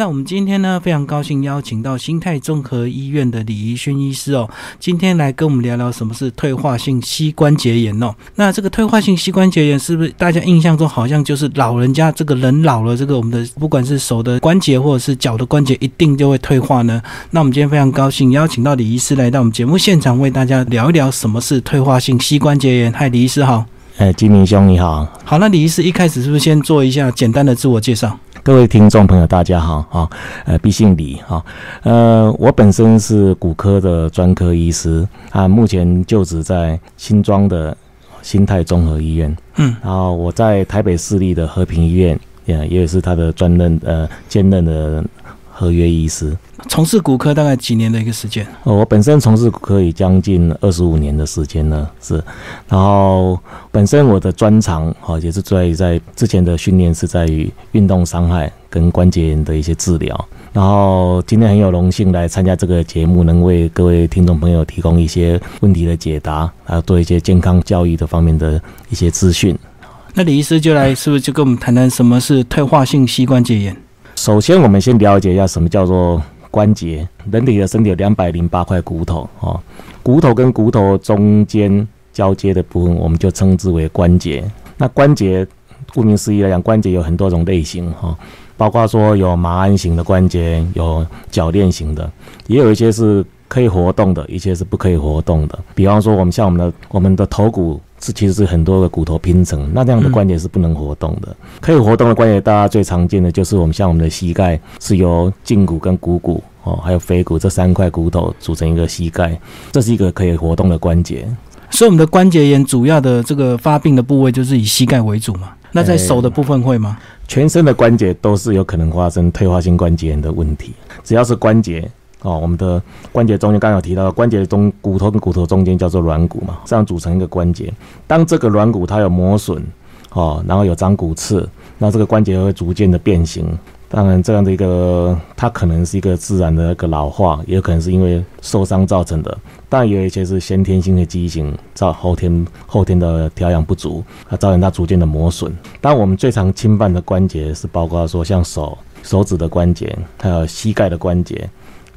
那我们今天呢，非常高兴邀请到新泰综合医院的李怡勋医师哦，今天来跟我们聊聊什么是退化性膝关节炎哦。那这个退化性膝关节炎是不是大家印象中好像就是老人家这个人老了，这个我们的不管是手的关节或者是脚的关节一定就会退化呢？那我们今天非常高兴邀请到李医师来到我们节目现场，为大家聊一聊什么是退化性膝关节炎。嗨，李医师好。哎，金明兄你好。好，那李医师一开始是不是先做一下简单的自我介绍？各位听众朋友，大家好啊！呃，毕姓李哈，呃，我本身是骨科的专科医师啊，目前就职在新庄的新泰综合医院。嗯，然后我在台北市立的和平医院，也也是他的专任呃兼任的合约医师。从事骨科大概几年的一个时间？哦，我本身从事骨科已将近二十五年的时间了，是。然后本身我的专长哦，也是在在之前的训练是在于运动伤害跟关节炎的一些治疗。然后今天很有荣幸来参加这个节目，能为各位听众朋友提供一些问题的解答，还有做一些健康教育的方面的一些资讯。那李医师就来，是不是就跟我们谈谈什么是退化性膝关节炎？首先，我们先了解一下什么叫做。关节，人体的身体有两百零八块骨头哦，骨头跟骨头中间交接的部分，我们就称之为关节。那关节，顾名思义来讲，关节有很多种类型哈，包括说有马鞍型的关节，有铰链型的，也有一些是可以活动的，一些是不可以活动的。比方说，我们像我们的我们的头骨。是，其实是很多个骨头拼成，那这样的关节是不能活动的。可以活动的关节，大家最常见的就是我们像我们的膝盖，是由胫骨跟股骨哦，还有腓骨这三块骨头组成一个膝盖，这是一个可以活动的关节。所以我们的关节炎主要的这个发病的部位就是以膝盖为主嘛？那在手的部分会吗？全身的关节都是有可能发生退化性关节炎的问题，只要是关节。哦，我们的关节中间刚刚有提到，关节中骨头跟骨头中间叫做软骨嘛，这样组成一个关节。当这个软骨它有磨损，哦，然后有长骨刺，那这个关节会逐渐的变形。当然，这样的一个它可能是一个自然的一个老化，也有可能是因为受伤造成的。但有一些是先天性的畸形，造后天后天的调养不足，它造成它逐渐的磨损。但我们最常侵犯的关节是包括说像手手指的关节，还有膝盖的关节。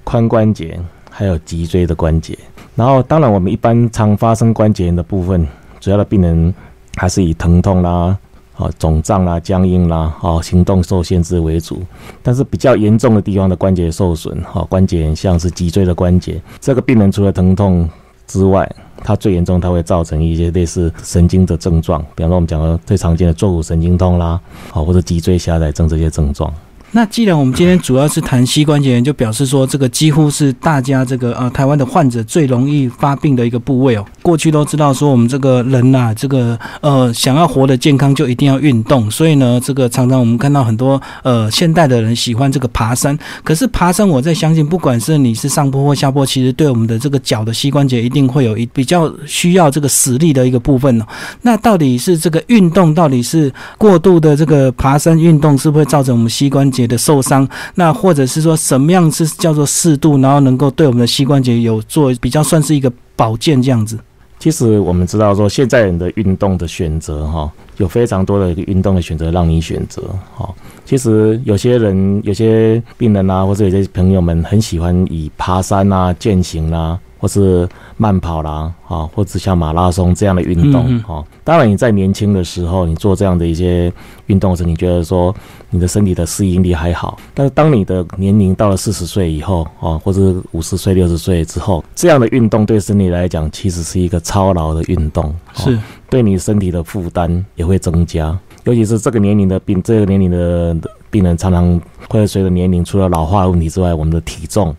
髋关节还有脊椎的关节，然后当然我们一般常发生关节炎的部分，主要的病人还是以疼痛啦、啊肿胀啦、僵硬啦、啊行动受限制为主。但是比较严重的地方的关节受损，哈关节炎像是脊椎的关节，这个病人除了疼痛之外，它最严重，它会造成一些类似神经的症状，比方说我们讲的最常见的坐骨神经痛啦，好或者脊椎狭窄症这些症状。那既然我们今天主要是谈膝关节炎，就表示说这个几乎是大家这个呃台湾的患者最容易发病的一个部位哦。过去都知道说我们这个人呐，这个呃想要活得健康就一定要运动，所以呢，这个常常我们看到很多呃现代的人喜欢这个爬山。可是爬山，我在相信，不管是你是上坡或下坡，其实对我们的这个脚的膝关节一定会有一比较需要这个实力的一个部分哦。那到底是这个运动，到底是过度的这个爬山运动，是不是会造成我们膝关节？的受伤，那或者是说什么样是叫做适度，然后能够对我们的膝关节有做比较算是一个保健这样子。其实我们知道说，现在人的运动的选择哈，有非常多的运动的选择让你选择哈。其实有些人、有些病人啊，或者有些朋友们很喜欢以爬山啊、健行啊。或是慢跑啦，啊，或者像马拉松这样的运动，哈。当然，你在年轻的时候，你做这样的一些运动时，你觉得说你的身体的适应力还好。但是，当你的年龄到了四十岁以后，啊，或者五十岁、六十岁之后，这样的运动对身体来讲，其实是一个操劳的运动，是对你身体的负担也会增加。尤其是这个年龄的病，这个年龄的病人，常常会随着年龄，除了老化的问题之外，我们的体重。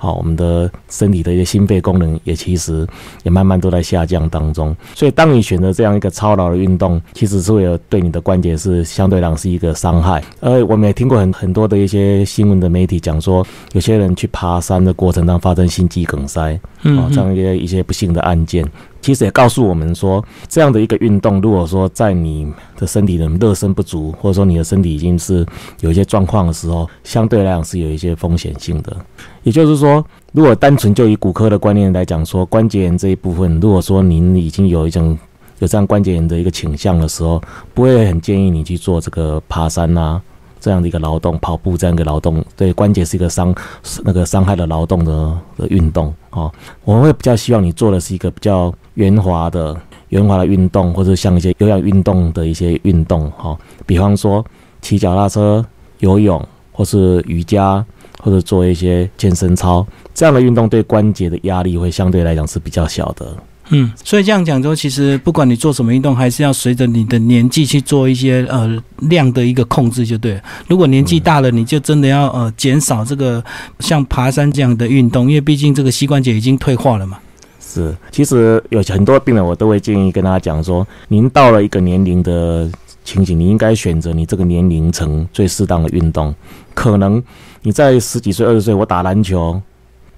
好，我们的身体的一些心肺功能也其实也慢慢都在下降当中。所以，当你选择这样一个操劳的运动，其实是为了对你的关节是相对来讲是一个伤害。而我们也听过很很多的一些新闻的媒体讲说，有些人去爬山的过程当中发生心肌梗塞，啊，这样一些一些不幸的案件。其实也告诉我们说，这样的一个运动，如果说在你的身体的热身不足，或者说你的身体已经是有一些状况的时候，相对来讲是有一些风险性的。也就是说，如果单纯就以骨科的观念来讲，说关节炎这一部分，如果说您已经有一种有这样关节炎的一个倾向的时候，不会很建议你去做这个爬山啊，这样的一个劳动，跑步这样一个劳动，对关节是一个伤那个伤害的劳动的的运动哦。我们会比较希望你做的是一个比较圆滑的圆滑的运动，或者像一些有氧运动的一些运动哈。比方说骑脚踏车、游泳，或是瑜伽，或者做一些健身操这样的运动，对关节的压力会相对来讲是比较小的。嗯，所以这样讲说，其实不管你做什么运动，还是要随着你的年纪去做一些呃量的一个控制就对了。如果年纪大了，你就真的要呃减少这个像爬山这样的运动，因为毕竟这个膝关节已经退化了嘛。是，其实有很多病人，我都会建议跟他讲说，您到了一个年龄的情形，你应该选择你这个年龄层最适当的运动。可能你在十几岁、二十岁，我打篮球、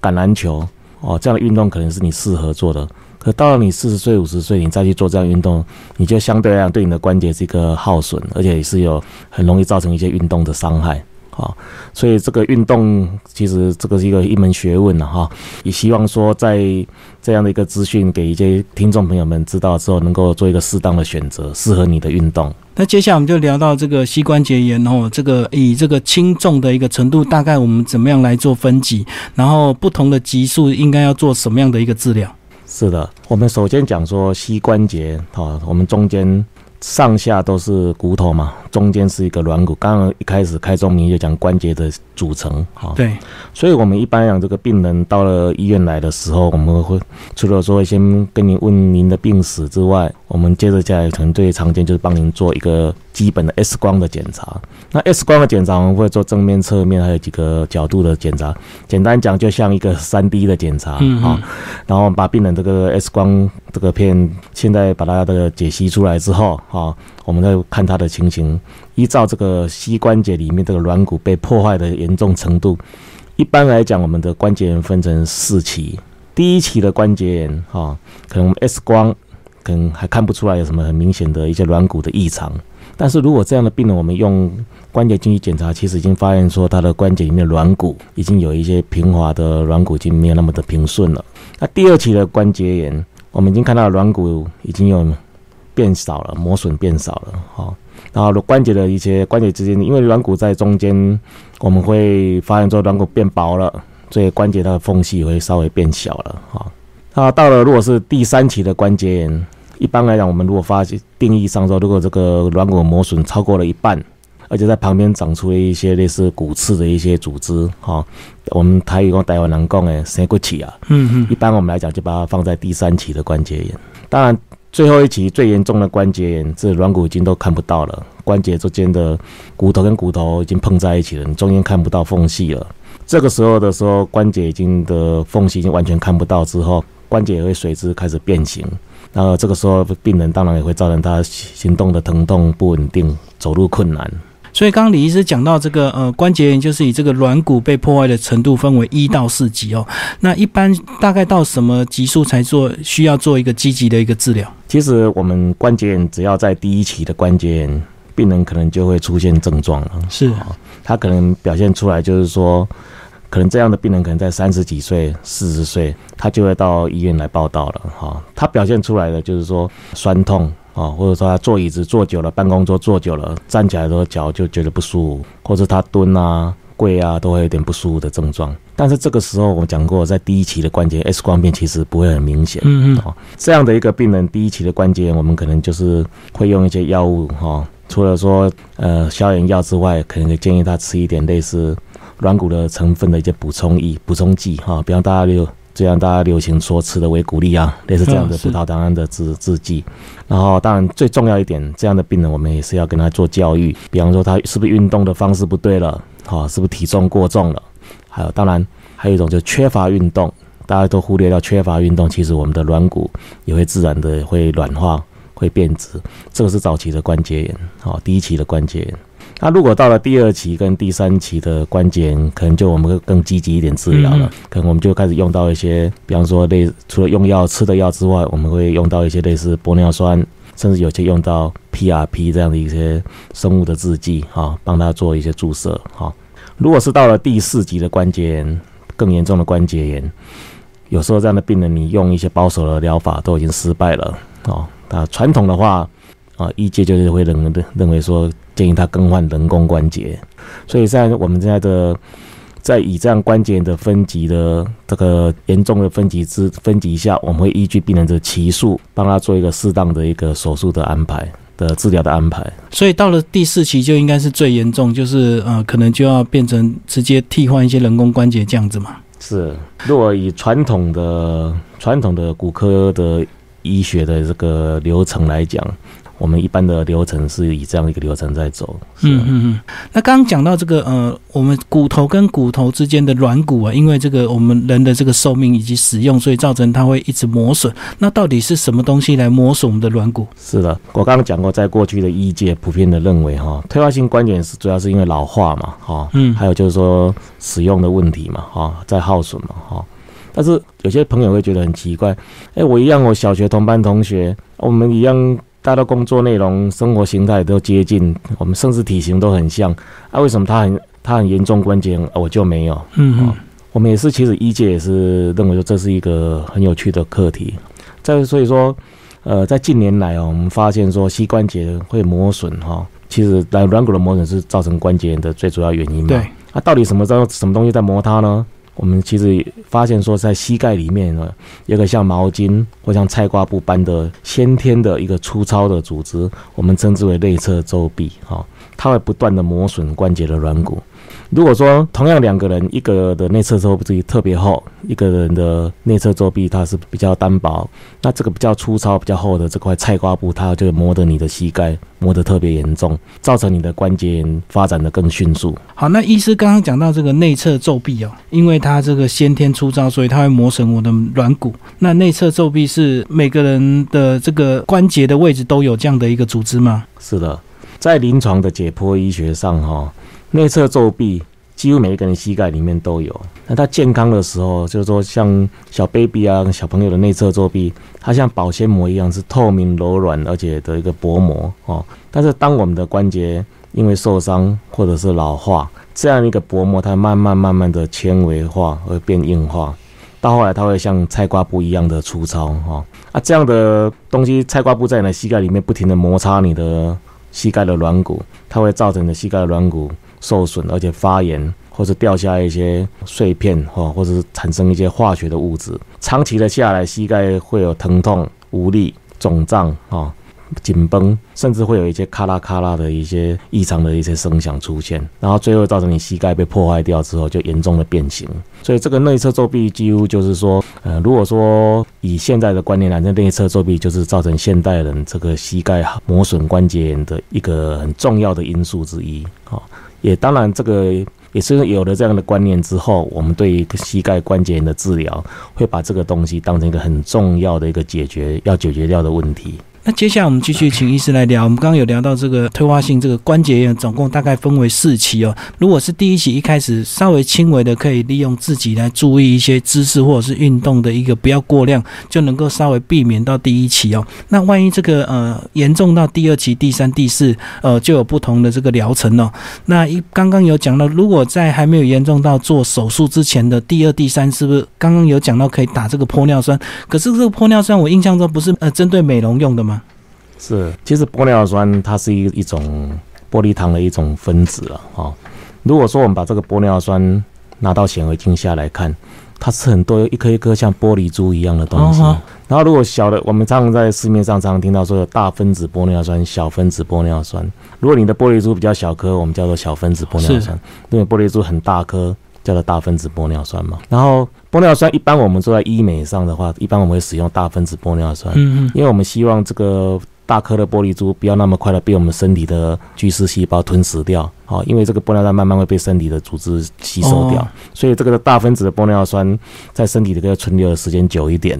橄榄球哦，这样的运动可能是你适合做的。可到了你四十岁、五十岁，你再去做这样运动，你就相对来讲对你的关节是一个耗损，而且也是有很容易造成一些运动的伤害啊。所以这个运动其实这个是一个一门学问了哈。也希望说在这样的一个资讯给一些听众朋友们知道之后，能够做一个适当的选择，适合你的运动。那接下来我们就聊到这个膝关节炎哦，这个以这个轻重的一个程度，大概我们怎么样来做分级，然后不同的级数应该要做什么样的一个治疗？是的，我们首先讲说膝关节，哈，我们中间上下都是骨头嘛，中间是一个软骨。刚刚一开始开宗明义就讲关节的组成，哈，对。所以我们一般讲这个病人到了医院来的时候，我们会除了说先跟您问您的病史之外，我们接着下来可能最常见就是帮您做一个。基本的 X 光的检查，那 X 光的检查我们会做正面、侧面，还有几个角度的检查。简单讲，就像一个三 D 的检查啊。然后把病人这个 X 光这个片，现在把它的解析出来之后啊，我们再看它的情形，依照这个膝关节里面这个软骨被破坏的严重程度，一般来讲，我们的关节炎分成四期。第一期的关节炎哈，可能我们 X 光可能还看不出来有什么很明显的一些软骨的异常。但是如果这样的病人，我们用关节镜去检查，其实已经发现说他的关节里面软骨已经有一些平滑的软骨，已经没有那么的平顺了。那第二期的关节炎，我们已经看到软骨已经有变少了，磨损变少了，哈。然后关节的一些关节之间，因为软骨在中间，我们会发现说软骨变薄了，所以关节它的缝隙会稍微变小了，哈。那到了如果是第三期的关节炎。一般来讲，我们如果发现定义上说，如果这个软骨磨损超过了一半，而且在旁边长出了一些类似骨刺的一些组织，哈，我们台语讲台湾人讲诶，生骨起啊，嗯嗯，一般我们来讲就把它放在第三期的关节炎。当然，最后一期最严重的关节炎，这软骨已经都看不到了，关节之间的骨头跟骨头已经碰在一起了，你中间看不到缝隙了。这个时候的时候，关节已经的缝隙已经完全看不到之后，关节也会随之开始变形。然后这个时候，病人当然也会造成他行动的疼痛不稳定，走路困难。所以刚刚李医师讲到这个呃关节炎，就是以这个软骨被破坏的程度分为一到四级哦。那一般大概到什么级数才做需要做一个积极的一个治疗？其实我们关节炎只要在第一期的关节炎，病人可能就会出现症状了。是，他可能表现出来就是说。可能这样的病人可能在三十几岁、四十岁，他就会到医院来报道了。哈，他表现出来的就是说酸痛啊，或者说他坐椅子坐久了，办公桌坐久了，站起来的时候脚就觉得不舒服，或者他蹲啊、跪啊都会有点不舒服的症状。但是这个时候我讲过，在第一期的关节 X 光片其实不会很明显。嗯嗯。哦，这样的一个病人第一期的关节，我们可能就是会用一些药物哈，除了说呃消炎药之外，可能建议他吃一点类似。软骨的成分的一些补充液、补充剂哈，比方大家流，这样大家流行说吃的维骨力啊，类似这样的葡萄糖胺的制制剂。然后，当然最重要一点，这样的病人我们也是要跟他做教育，比方说他是不是运动的方式不对了，哈，是不是体重过重了？还有，当然还有一种就缺乏运动，大家都忽略掉缺乏运动，其实我们的软骨也会自然的会软化、会变质，这个是早期的关节炎，好，第一期的关节炎。那如果到了第二期跟第三期的关节，可能就我们会更积极一点治疗了。可能我们就开始用到一些，比方说类除了用药吃的药之外，我们会用到一些类似玻尿酸，甚至有些用到 PRP 这样的一些生物的制剂，哈，帮他做一些注射，哈。如果是到了第四级的关节炎，更严重的关节炎，有时候这样的病人，你用一些保守的疗法都已经失败了，哦。那传统的话，啊，医界就是会认认认为说。建议他更换人工关节。所以在我们现在的在以这样关节的分级的这个严重的分级之分级下，我们会依据病人的期数，帮他做一个适当的一个手术的安排。的治疗的安排，所以到了第四期就应该是最严重，就是呃，可能就要变成直接替换一些人工关节这样子嘛。是，如果以传统的传统的骨科的医学的这个流程来讲。我们一般的流程是以这样一个流程在走。嗯嗯嗯。那刚刚讲到这个呃，我们骨头跟骨头之间的软骨啊，因为这个我们人的这个寿命以及使用，所以造成它会一直磨损。那到底是什么东西来磨损我们的软骨？是的，我刚刚讲过，在过去的医界普遍的认为哈，退化性关节是主要是因为老化嘛，哈，嗯，还有就是说使用的问题嘛，哈，在耗损嘛，哈。但是有些朋友会觉得很奇怪，哎，我一样，我小学同班同学，我们一样。大家工作内容、生活形态都接近，我们甚至体型都很像啊？为什么他很他很严重关节炎，我就没有？嗯，我们也是，其实医界也是认为说这是一个很有趣的课题。再所以说，呃，在近年来哦，我们发现说膝关节会磨损哈，其实软软骨的磨损是造成关节炎的最主要原因嘛？对。啊，到底什么时候什么东西在磨它呢？我们其实发现说，在膝盖里面呢，有个像毛巾或像菜瓜布般的先天的一个粗糙的组织，我们称之为内侧皱壁，哈，它会不断的磨损关节的软骨。如果说同样两个人，一个的内侧周壁特别厚，一个人的内侧周壁它是比较单薄，那这个比较粗糙、比较厚的这块菜瓜布，它就磨得你的膝盖磨得特别严重，造成你的关节炎发展的更迅速。好，那医师刚刚讲到这个内侧皱壁哦，因为它这个先天粗糙，所以它会磨损我的软骨。那内侧皱壁是每个人的这个关节的位置都有这样的一个组织吗？是的，在临床的解剖医学上，哈。内侧皱壁几乎每一个人膝盖里面都有。那他健康的时候，就是说像小 baby 啊、小朋友的内侧皱壁，它像保鲜膜一样是透明柔软，而且的一个薄膜哦。但是当我们的关节因为受伤或者是老化，这样一个薄膜它慢慢慢慢的纤维化而变硬化，到后来它会像菜瓜布一样的粗糙哈。啊，这样的东西菜瓜布在你的膝盖里面不停的摩擦你的膝盖的软骨，它会造成你的膝盖的软骨。受损，而且发炎，或者掉下一些碎片，哈，或者是产生一些化学的物质，长期的下来，膝盖会有疼痛、无力、肿胀，啊，紧绷，甚至会有一些咔啦咔啦的一些异常的一些声响出现，然后最后造成你膝盖被破坏掉之后，就严重的变形。所以这个内侧皱壁几乎就是说，呃，如果说以现在的观念来，那内侧皱壁就是造成现代人这个膝盖磨损关节炎的一个很重要的因素之一，啊。也当然，这个也是有了这样的观念之后，我们对于膝盖关节炎的治疗，会把这个东西当成一个很重要的一个解决要解决掉的问题。接下来我们继续请医师来聊。我们刚刚有聊到这个退化性这个关节炎，总共大概分为四期哦。如果是第一期一开始稍微轻微的，可以利用自己来注意一些姿势或者是运动的一个不要过量，就能够稍微避免到第一期哦。那万一这个呃严重到第二期、第三、第四，呃就有不同的这个疗程哦。那一刚刚有讲到，如果在还没有严重到做手术之前的第二、第三，是不是刚刚有讲到可以打这个玻尿酸？可是这个玻尿酸我印象中不是呃针对美容用的吗？是，其实玻尿酸它是一一种玻璃糖的一种分子了哈。如果说我们把这个玻尿酸拿到显微镜下来看，它是很多一颗一颗像玻璃珠一样的东西。然后如果小的，我们常常在市面上常常听到说有大分子玻尿酸、小分子玻尿酸。如果你的玻璃珠比较小颗，我们叫做小分子玻尿酸；如果玻璃珠很大颗，叫做大分子玻尿酸嘛。然后玻尿酸一般我们做在医美上的话，一般我们会使用大分子玻尿酸，嗯嗯，因为我们希望这个。大颗的玻璃珠不要那么快的被我们身体的巨噬细胞吞噬掉，好，因为这个玻尿酸慢慢会被身体的组织吸收掉，所以这个大分子的玻尿酸在身体的这个存留的时间久一点，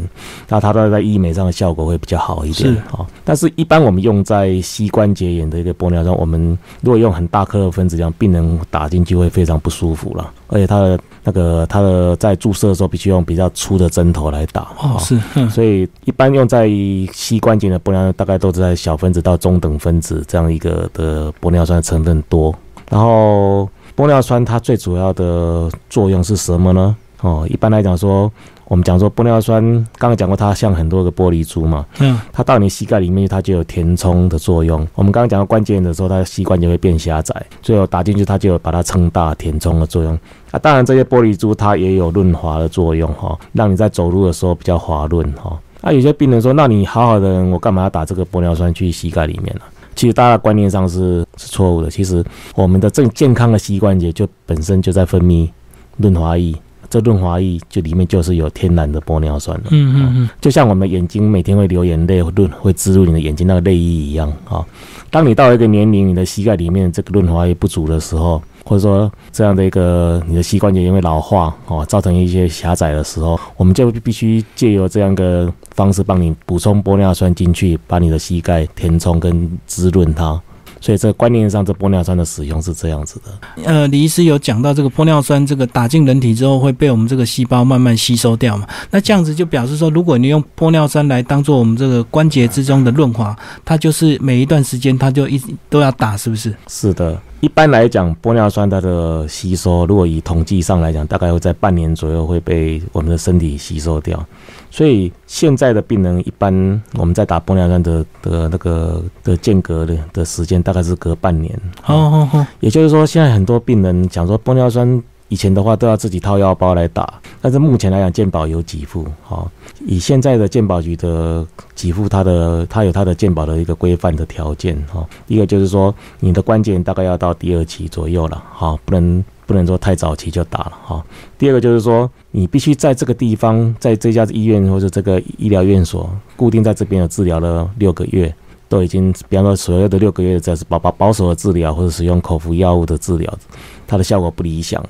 那它的在医美上的效果会比较好一点，好。但是，一般我们用在膝关节炎的一个玻尿酸，我们如果用很大颗的分子，量病人打进去会非常不舒服了，而且它的。那个它的在注射的时候必须用比较粗的针头来打，哦，是，所以一般用在膝关节的玻尿酸大概都是在小分子到中等分子这样一个的玻尿酸成分多。然后玻尿酸它最主要的作用是什么呢？哦，一般来讲说，我们讲说玻尿酸，刚刚讲过，它像很多个玻璃珠嘛，嗯，它到你膝盖里面，它就有填充的作用。我们刚刚讲到关节炎的时候，它的膝关节会变狭窄，最后打进去，它就有把它撑大、填充的作用。啊，当然这些玻璃珠它也有润滑的作用哈，让你在走路的时候比较滑润哈。啊，有些病人说，那你好好的人，我干嘛要打这个玻尿酸去膝盖里面呢？其实大家观念上是是错误的。其实我们的正健康的膝关节就本身就在分泌润滑液。这润滑液就里面就是有天然的玻尿酸了，嗯嗯嗯，就像我们眼睛每天会流眼泪，润会滋润你的眼睛那个泪液一样啊。当你到一个年龄，你的膝盖里面这个润滑液不足的时候，或者说这样的一个你的膝关节因为老化哦，造成一些狭窄的时候，我们就必须借由这样一个方式帮你补充玻尿酸进去，把你的膝盖填充跟滋润它。所以这个观念上，这玻尿酸的使用是这样子的。呃，李医师有讲到这个玻尿酸，这个打进人体之后会被我们这个细胞慢慢吸收掉嘛？那这样子就表示说，如果你用玻尿酸来当做我们这个关节之中的润滑，它就是每一段时间它就一直都要打，是不是？是的。一般来讲，玻尿酸它的吸收，如果以统计上来讲，大概会在半年左右会被我们的身体吸收掉。所以现在的病人，一般我们在打玻尿酸的的那个的间隔的的时间，大概是隔半年。好好好，也就是说，现在很多病人讲说玻尿酸。以前的话都要自己掏腰包来打，但是目前来讲健保有给付，哈，以现在的健保局的给付，它的它有它的健保的一个规范的条件，哈，一个就是说你的关键大概要到第二期左右了，哈，不能不能说太早期就打了，哈，第二个就是说你必须在这个地方，在这家医院或者这个医疗院所固定在这边有治疗了六个月。都已经，比方说所谓的六个月在保保保守的治疗，或者使用口服药物的治疗，它的效果不理想，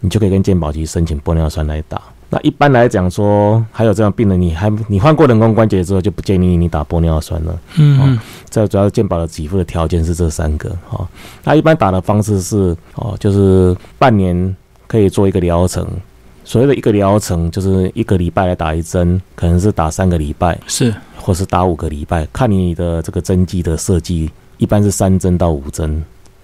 你就可以跟健保局申请玻尿酸来打。那一般来讲说，还有这样病人，你还你换过人工关节之后，就不建议你打玻尿酸了。嗯，这主要健保的给付的条件是这三个。哈，那一般打的方式是哦，就是半年可以做一个疗程。所谓的一个疗程，就是一个礼拜来打一针，可能是打三个礼拜，是，或是打五个礼拜，看你的这个针剂的设计，一般是三针到五针，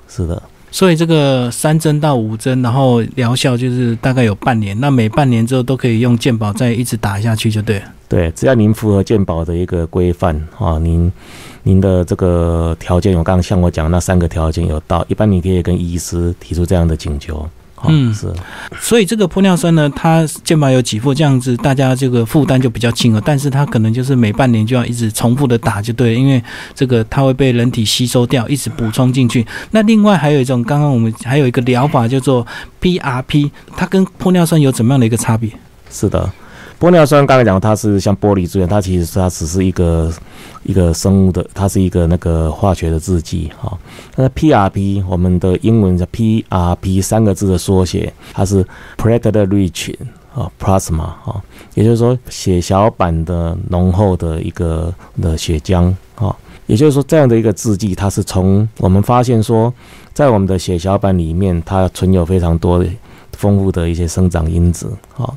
是的。所以这个三针到五针，然后疗效就是大概有半年，那每半年之后都可以用健保再一直打下去就对了。对，只要您符合健保的一个规范啊，您您的这个条件，我刚刚像我讲那三个条件有到，一般你可以跟医师提出这样的请求。嗯，是，所以这个玻尿酸呢，它肩膀有几副这样子，大家这个负担就比较轻了。但是它可能就是每半年就要一直重复的打，就对了，因为这个它会被人体吸收掉，一直补充进去。那另外还有一种，刚刚我们还有一个疗法叫做 PRP，它跟玻尿酸有怎么样的一个差别？是的。玻尿酸刚才讲，它是像玻璃珠一样，它其实它只是一个一个生物的，它是一个那个化学的制剂哈。那 PRP 我们的英文叫 PRP 三个字的缩写，它是 platelet rich 啊 plasma 啊，也就是说血小板的浓厚的一个的血浆啊。也就是说这样的一个制剂，它是从我们发现说，在我们的血小板里面，它存有非常多的丰富的一些生长因子啊。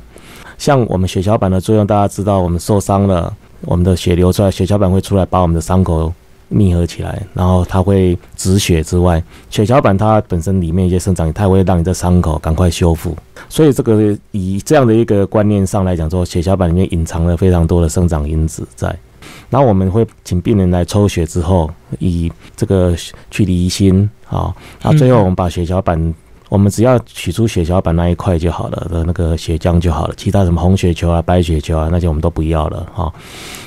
像我们血小板的作用，大家知道，我们受伤了，我们的血流出来，血小板会出来把我们的伤口密合起来，然后它会止血之外，血小板它本身里面一些生长，它会让你的伤口赶快修复。所以这个以这样的一个观念上来讲，说血小板里面隐藏了非常多的生长因子在。然后我们会请病人来抽血之后，以这个去离心啊，然后最后我们把血小板。我们只要取出血小板那一块就好了的那个血浆就好了，其他什么红血球啊、白血球啊那些我们都不要了哈。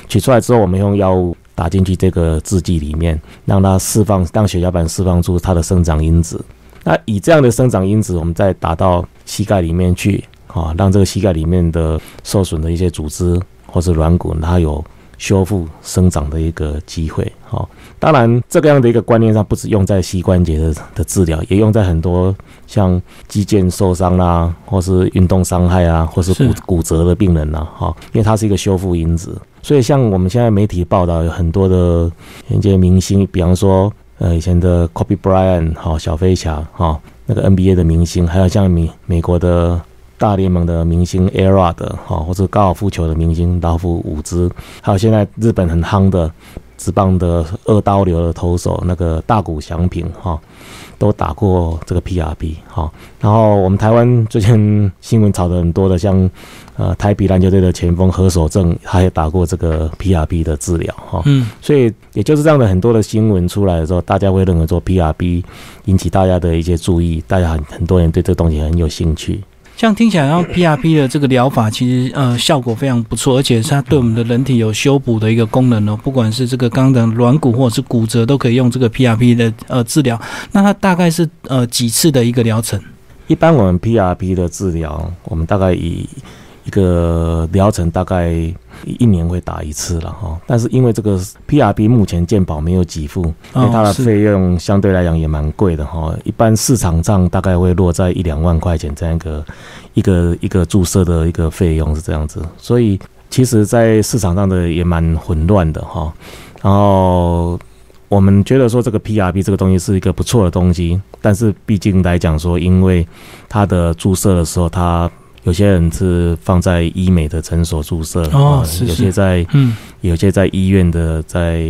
取出来之后，我们用药物打进去这个制剂里面，让它释放，让血小板释放出它的生长因子。那以这样的生长因子，我们再打到膝盖里面去啊，让这个膝盖里面的受损的一些组织或者软骨，它有。修复生长的一个机会，好，当然这个样的一个观念上，不止用在膝关节的的治疗，也用在很多像肌腱受伤啦，或是运动伤害啊，或是骨骨折的病人呐，哈，因为它是一个修复因子，所以像我们现在媒体报道有很多的一些明星，比方说呃以前的 Kobe Bryant 哈小飞侠哈那个 NBA 的明星，还有像美美国的。大联盟的明星 ERA 的哈，或者高尔夫球的明星老虎伍兹，还有现在日本很夯的职棒的二刀流的投手那个大谷翔平哈。都打过这个 PRP 哈，然后我们台湾最近新闻炒的很多的，像呃台比篮球队的前锋何守正，他也打过这个 PRP 的治疗哈，嗯，所以也就是这样的很多的新闻出来的时候，大家会认为说 PRP 引起大家的一些注意，大家很很多人对这个东西很有兴趣。像听起来，然后 PRP 的这个疗法其实呃效果非常不错，而且它对我们的人体有修补的一个功能哦。不管是这个刚刚的软骨或者是骨折，都可以用这个 PRP 的呃治疗。那它大概是呃几次的一个疗程？一般我们 PRP 的治疗，我们大概以一个疗程大概一年会打一次了哈，但是因为这个 PRB 目前健保没有给付，因为它的费用相对来讲也蛮贵的哈，一般市场上大概会落在一两万块钱这样一个一个一个注射的一个费用是这样子，所以其实在市场上的也蛮混乱的哈，然后我们觉得说这个 PRB 这个东西是一个不错的东西，但是毕竟来讲说，因为它的注射的时候它。有些人是放在医美的诊所注射，哦，是有些在，嗯，有些在医院的，在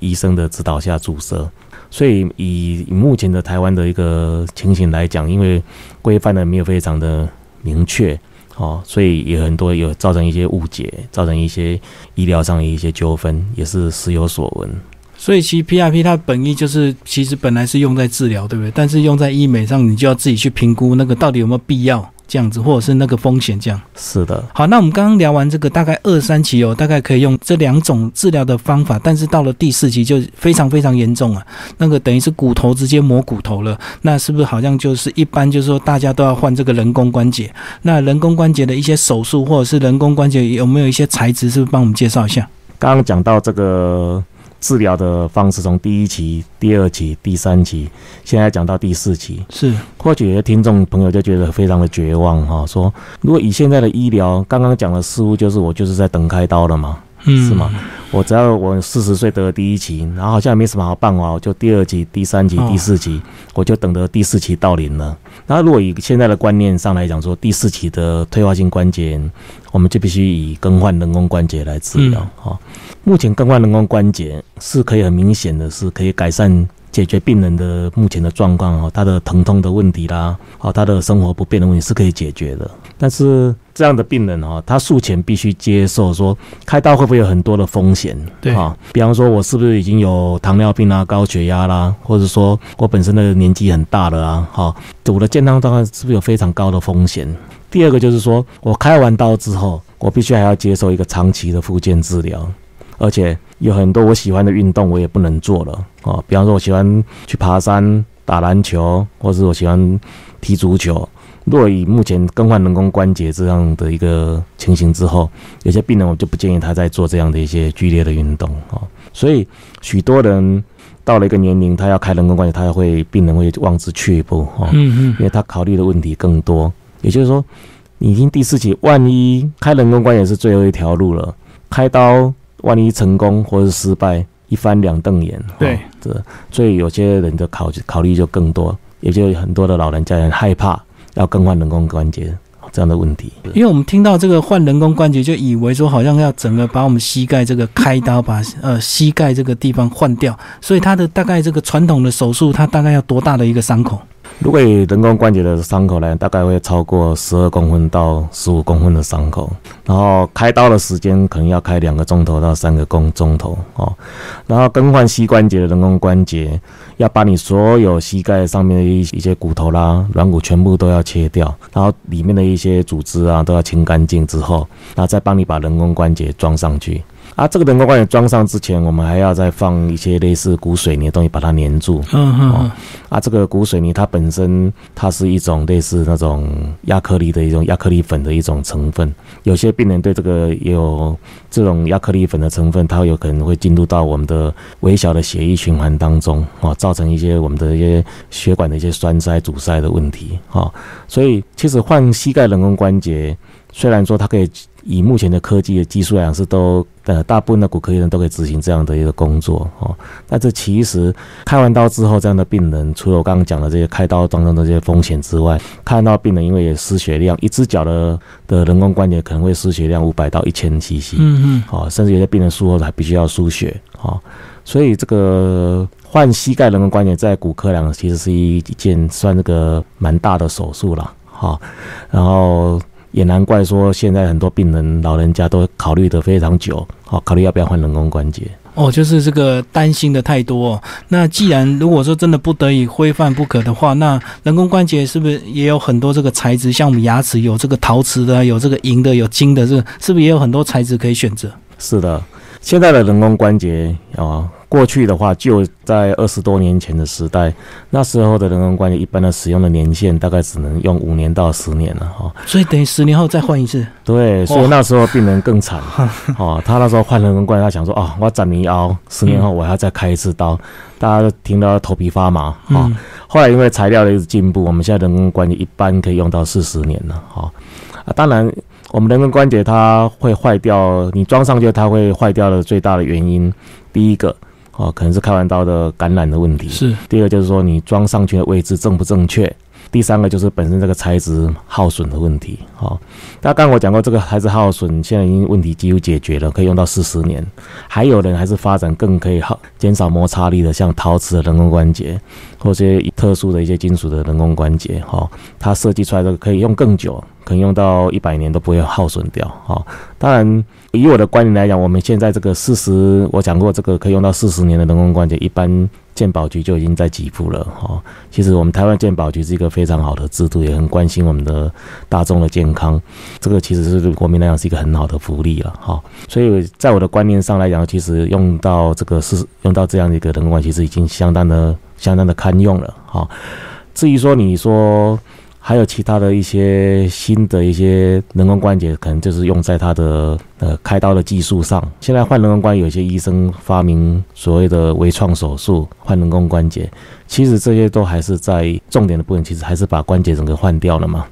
医生的指导下注射，所以以目前的台湾的一个情形来讲，因为规范的没有非常的明确，哦，所以也很多有造成一些误解，造成一些医疗上的一些纠纷，也是时有所闻。所以其实 PRP 它本意就是，其实本来是用在治疗，对不对？但是用在医美上，你就要自己去评估那个到底有没有必要。这样子，或者是那个风险这样，是的。好，那我们刚刚聊完这个大概二三期哦，大概可以用这两种治疗的方法，但是到了第四期就非常非常严重啊，那个等于是骨头直接磨骨头了，那是不是好像就是一般就是说大家都要换这个人工关节？那人工关节的一些手术或者是人工关节有没有一些材质？是不是帮我们介绍一下？刚刚讲到这个。治疗的方式从第一期、第二期、第三期，现在讲到第四期，是。或许有些听众朋友就觉得非常的绝望哈，说如果以现在的医疗，刚刚讲的似乎就是我就是在等开刀了嘛，是吗？我只要我四十岁得了第一期，然后好像也没什么好办法，我就第二期、第三期、第四期，我就等着第四期到临了。那如果以现在的观念上来讲，说第四期的退化性关节，我们就必须以更换人工关节来治疗哈。目前更换人工关节是可以很明显的是可以改善解决病人的目前的状况哦，他的疼痛的问题啦，哦，他的生活不便的问题是可以解决的。但是这样的病人哦，他术前必须接受说开刀会不会有很多的风险？对啊，比方说我是不是已经有糖尿病啦、高血压啦，或者说我本身的年纪很大了啊？哈，我的健康状况是不是有非常高的风险？第二个就是说我开完刀之后，我必须还要接受一个长期的复健治疗。而且有很多我喜欢的运动，我也不能做了啊。比方说，我喜欢去爬山、打篮球，或是我喜欢踢足球。若以目前更换人工关节这样的一个情形之后，有些病人我就不建议他再做这样的一些剧烈的运动啊。所以，许多人到了一个年龄，他要开人工关节，他会病人会望之却步啊。嗯嗯，因为他考虑的问题更多。也就是说，已经第四期，万一开人工关节是最后一条路了，开刀。万一成功或是失败，一翻两瞪眼。对，这所以有些人的考考虑就更多，也就很多的老人家很害怕要更换人工关节这样的问题。因为我们听到这个换人工关节，就以为说好像要整个把我们膝盖这个开刀，把呃膝盖这个地方换掉，所以它的大概这个传统的手术，它大概要多大的一个伤口？如果以人工关节的伤口呢，大概会超过十二公分到十五公分的伤口，然后开刀的时间可能要开两个钟头到三个工钟头哦。然后更换膝关节的人工关节，要把你所有膝盖上面的一一些骨头啦、软骨全部都要切掉，然后里面的一些组织啊都要清干净之后，然后再帮你把人工关节装上去。啊，这个人工关节装上之前，我们还要再放一些类似骨水泥的东西把它粘住。嗯嗯。啊，这个骨水泥它本身它是一种类似那种亚克力的一种亚克力粉的一种成分。有些病人对这个也有这种亚克力粉的成分，它有可能会进入到我们的微小的血液循环当中，啊，造成一些我们的一些血管的一些栓塞、阻塞的问题。啊，所以其实换膝盖人工关节。虽然说它可以以目前的科技的技术来讲是都呃大部分的骨科医生都可以执行这样的一个工作哦，那这其实开完刀之后，这样的病人除了我刚刚讲的这些开刀当中的这些风险之外，看到病人因为也失血量，一只脚的的人工关节可能会失血量五百到一千 cc，嗯嗯，哦，甚至有些病人术后还必须要输血，哦，所以这个换膝盖人工关节在骨科讲其实是一件算这个蛮大的手术了，哈，然后。也难怪说现在很多病人老人家都考虑的非常久，好考虑要不要换人工关节。哦，就是这个担心的太多。那既然如果说真的不得已非换不可的话，那人工关节是不是也有很多这个材质？像我们牙齿有这个陶瓷的，有这个银的，有金的，这个是不是也有很多材质可以选择？是的，现在的人工关节啊。过去的话，就在二十多年前的时代，那时候的人工关节一般的使用的年限大概只能用五年到十年了哈，所以等于十年后再换一次。对，所以那时候病人更惨哦。他那时候换人工关节，他想说啊，我长泥凹，十年后我还要再开一次刀，大家都听到头皮发麻啊。后来因为材料的一直进步，我们现在人工关节一般可以用到四十年了哈。啊，当然我们人工关节它会坏掉，你装上去它会坏掉的最大的原因，第一个。哦，可能是开完刀的感染的问题。是，第二就是说你装上去的位置正不正确。第三个就是本身这个材质耗损的问题。好，那刚刚我讲过，这个材质耗损现在已经问题几乎解决了，可以用到四十年。还有人还是发展更可以耗减少摩擦力的，像陶瓷的人工关节，或者一些特殊的一些金属的人工关节。哈，它设计出来的可以用更久，可能用到一百年都不会耗损掉。哈，当然以我的观点来讲，我们现在这个四十，我讲过这个可以用到四十年的人工关节，一般。鉴宝局就已经在给付了哈，其实我们台湾鉴宝局是一个非常好的制度，也很关心我们的大众的健康，这个其实是对国民来讲是一个很好的福利了哈。所以在我的观念上来讲，其实用到这个是用到这样的一个人工管，其实已经相当的相当的堪用了哈。至于说你说。还有其他的一些新的一些人工关节，可能就是用在他的呃开刀的技术上。现在换人工关节，有些医生发明所谓的微创手术换人工关节，其实这些都还是在重点的部分，其实还是把关节整个换掉了嘛。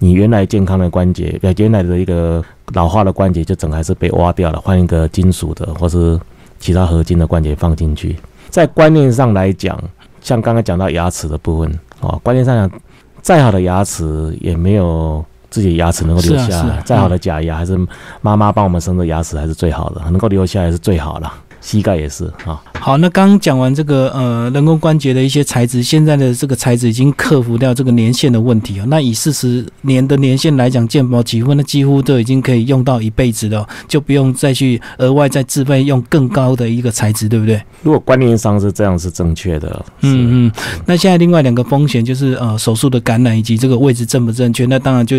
你原来健康的关节，原来的一个老化的关节，就整个还是被挖掉了，换一个金属的或是其他合金的关节放进去。在观念上来讲，像刚刚讲到牙齿的部分啊，观念上讲。再好的牙齿也没有自己的牙齿能够留下来，再好的假牙还是妈妈帮我们生的牙齿还是最好的，能够留下来是最好的。膝盖也是啊。好，那刚刚讲完这个呃人工关节的一些材质，现在的这个材质已经克服掉这个年限的问题啊。那以四十年的年限来讲，健保几乎那几乎都已经可以用到一辈子了，就不用再去额外再自费用更高的一个材质，对不对？如果观念上是这样是正确的。嗯嗯。那现在另外两个风险就是呃手术的感染以及这个位置正不正确。那当然就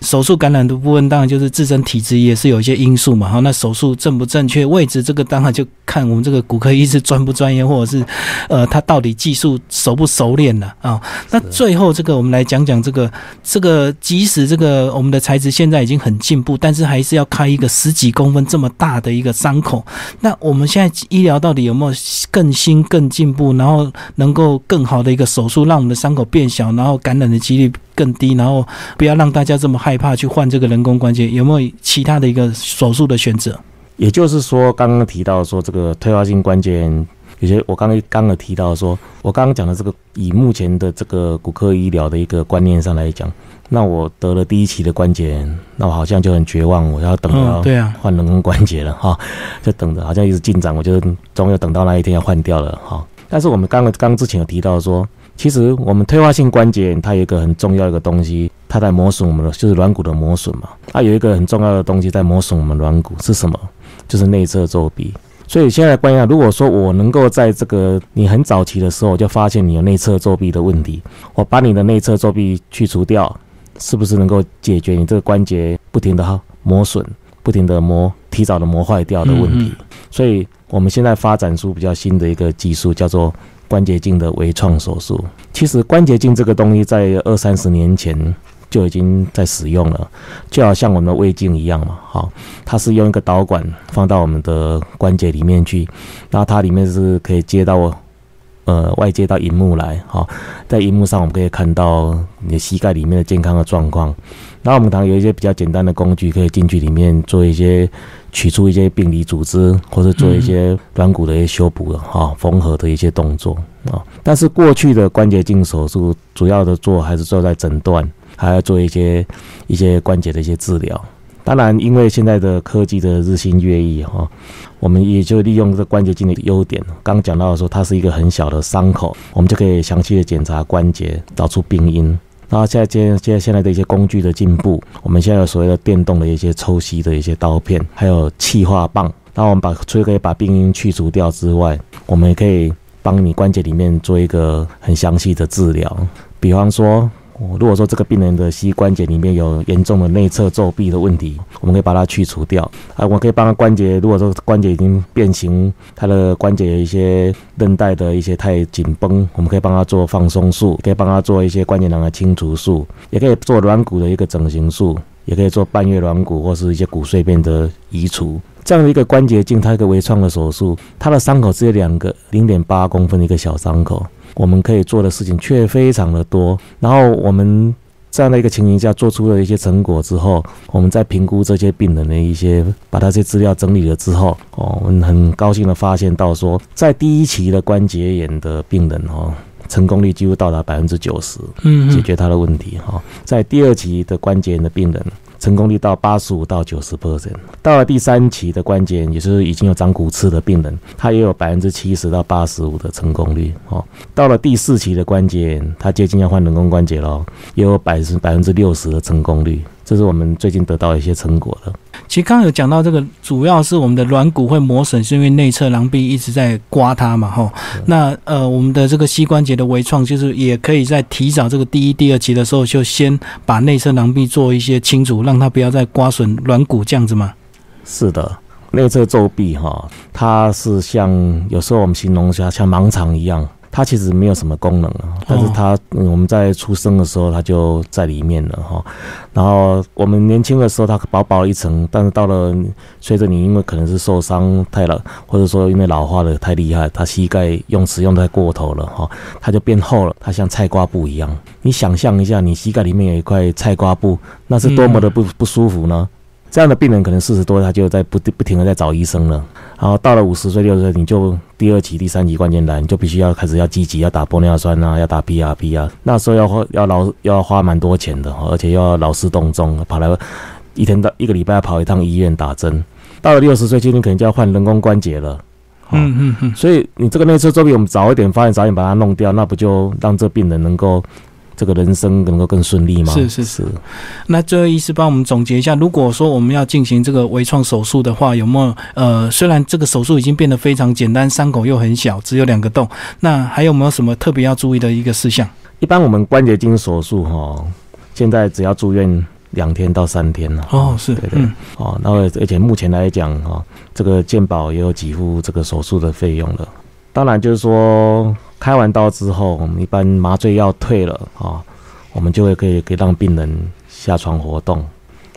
手术感染的部分，当然就是自身体质也是有一些因素嘛。好，那手术正不正确位置，这个当然就看我们这个骨科医师。专不专业，或者是，呃，他到底技术熟不熟练呢？啊，那最后这个，我们来讲讲这个，这个即使这个我们的材质现在已经很进步，但是还是要开一个十几公分这么大的一个伤口。那我们现在医疗到底有没有更新、更进步，然后能够更好的一个手术，让我们的伤口变小，然后感染的几率更低，然后不要让大家这么害怕去换这个人工关节？有没有其他的一个手术的选择？也就是说，刚刚提到说这个退化性关节炎，有些我刚刚刚刚提到说，我刚刚讲的这个，以目前的这个骨科医疗的一个观念上来讲，那我得了第一期的关节炎，那我好像就很绝望，我要等到对啊换人工关节了哈，就等着，好像一直进展，我就总有等到那一天要换掉了哈。但是我们刚刚刚之前有提到说，其实我们退化性关节炎它有一个很重要一个东西，它在磨损我们的就是软骨的磨损嘛，它有一个很重要的东西在磨损我们软骨是什么？就是内侧皱壁，所以现在关于如果说我能够在这个你很早期的时候就发现你有内侧皱壁的问题，我把你的内侧皱壁去除掉，是不是能够解决你这个关节不停的磨损、不停的磨、提早的磨坏掉的问题？所以我们现在发展出比较新的一个技术，叫做关节镜的微创手术。其实关节镜这个东西在二三十年前。就已经在使用了，就好像我们的胃镜一样嘛，好，它是用一个导管放到我们的关节里面去，然后它里面是可以接到，呃外接到荧幕来，哈，在荧幕上我们可以看到你的膝盖里面的健康的状况。那我们当然有一些比较简单的工具，可以进去里面做一些取出一些病理组织，或者做一些软骨的一些修补的哈缝合的一些动作啊。但是过去的关节镜手术主要的做还是做在诊断，还要做一些一些关节的一些治疗。当然，因为现在的科技的日新月异哈，我们也就利用这关节镜的优点。刚讲到说，它是一个很小的伤口，我们就可以详细的检查关节，找出病因。然后现在接接现在的一些工具的进步，我们现在有所谓的电动的一些抽吸的一些刀片，还有气化棒。那我们把除了可以把病因去除掉之外，我们也可以帮你关节里面做一个很详细的治疗，比方说。如果说这个病人的膝关节里面有严重的内侧皱壁的问题，我们可以把它去除掉。啊，我可以帮他关节，如果说关节已经变形，他的关节有一些韧带的一些太紧绷，我们可以帮他做放松术，可以帮他做一些关节囊的清除术，也可以做软骨的一个整形术，也可以做半月软骨或是一些骨碎片的移除。这样的一个关节镜，它一个微创的手术，它的伤口只有两个零点八公分的一个小伤口。我们可以做的事情却非常的多，然后我们这样的一个情形下做出了一些成果之后，我们在评估这些病人的一些，把他这些资料整理了之后，哦，我们很高兴的发现到说，在第一期的关节炎的病人哦，成功率几乎到达百分之九十，嗯，解决他的问题哈，在第二期的关节炎的病人。成功率到八十五到九十 percent，到了第三期的关节，也是已经有长骨刺的病人，他也有百分之七十到八十五的成功率。哦，到了第四期的关节，他接近要换人工关节了，也有百分百分之六十的成功率。这是我们最近得到一些成果的。其实刚刚有讲到这个，主要是我们的软骨会磨损，是因为内侧囊壁一直在刮它嘛，吼。那呃，我们的这个膝关节的微创，就是也可以在提早这个第一、第二期的时候，就先把内侧囊壁做一些清除，让它不要再刮损软骨这样子嘛。是的，内侧皱壁哈，它是像有时候我们形容一下，像盲肠一样。它其实没有什么功能啊，但是它我们在出生的时候它就在里面了哈。然后我们年轻的时候它薄薄一层，但是到了随着你因为可能是受伤太了，或者说因为老化的太厉害，它膝盖用使用太过头了哈，它就变厚了，它像菜瓜布一样。你想象一下，你膝盖里面有一块菜瓜布，那是多么的不不舒服呢？这样的病人可能四十多，他就在不不停的在找医生了。然后到了五十岁、六十岁，你就第二期、第三期关节来，你就必须要开始要积极，要打玻尿酸啊，要打 PRP 啊。那时候要花要劳要花蛮多钱的，而且要劳师动众，跑来一天到一个礼拜要跑一趟医院打针。到了六十岁，今天可能就要换人工关节了。嗯嗯嗯。所以你这个内侧周边，我们早一点发现，早点把它弄掉，那不就让这病人能够。这个人生能够更顺利吗？是是是。那最后医师帮我们总结一下，如果说我们要进行这个微创手术的话，有没有呃，虽然这个手术已经变得非常简单，伤口又很小，只有两个洞，那还有没有什么特别要注意的一个事项？一般我们关节镜手术哈，现在只要住院两天到三天了。哦，是对对。哦，那而且目前来讲哈，这个健保也有几付这个手术的费用了。当然就是说。开完刀之后，我们一般麻醉药退了啊，我们就会可以可以让病人下床活动。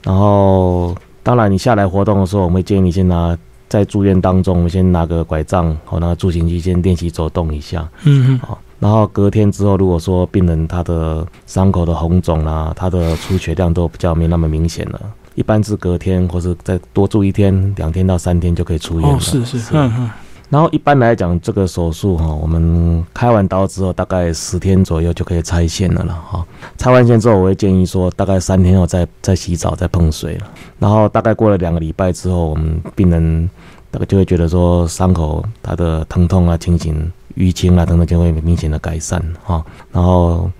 然后，当然你下来活动的时候，我们会建议你先拿在住院当中，我们先拿个拐杖或拿个助行器先练习走动一下。嗯嗯。好，然后隔天之后，如果说病人他的伤口的红肿啊，他的出血量都比较没那么明显了，一般是隔天或是再多住一天、两天到三天就可以出院了。哦，是是。嗯嗯。然后一般来讲，这个手术哈，我们开完刀之后，大概十天左右就可以拆线了了哈。拆完线之后，我会建议说，大概三天后再再洗澡、再碰水了。然后大概过了两个礼拜之后，我们病人大概就会觉得说，伤口它的疼痛啊、情形、淤青啊等等就会明显的改善哈。然后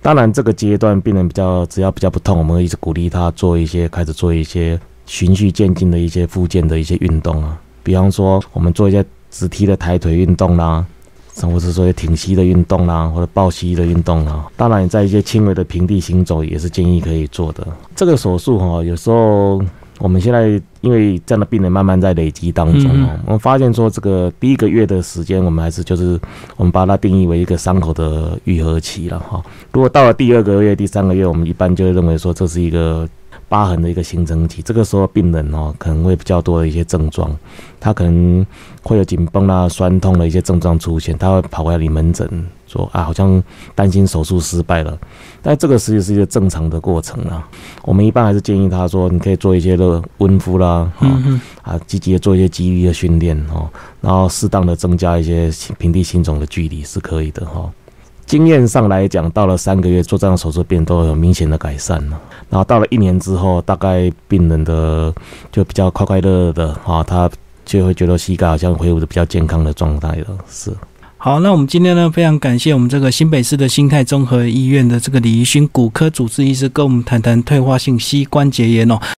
当然这个阶段病人比较只要比较不痛，我们会一直鼓励他做一些开始做一些循序渐进的一些复健的一些运动啊，比方说我们做一些。直踢的抬腿运动啦，甚至是说挺膝的运动啦，或者抱膝的运动啦。当然，在一些轻微的平地行走也是建议可以做的。这个手术哈，有时候我们现在因为这样的病人慢慢在累积当中哦，我们发现说这个第一个月的时间，我们还是就是我们把它定义为一个伤口的愈合期了哈。如果到了第二个月、第三个月，我们一般就会认为说这是一个。疤痕的一个形成期，这个时候病人哦可能会比较多的一些症状，他可能会有紧绷啦、酸痛的一些症状出现，他会跑回来你门诊说啊，好像担心手术失败了，但这个实际是一个正常的过程啊。我们一般还是建议他说，你可以做一些的温敷啦，嗯啊，积极的做一些肌力的训练哦，然后适当的增加一些平地心肿的距离是可以的哈。经验上来讲，到了三个月做这样手术，病都有明显的改善了。然后到了一年之后，大概病人的就比较快快乐乐的啊，他就会觉得膝盖好像恢复的比较健康的状态了。是。好，那我们今天呢，非常感谢我们这个新北市的心态综合医院的这个李怡勋骨科主治医师，跟我们谈谈退化性膝关节炎哦。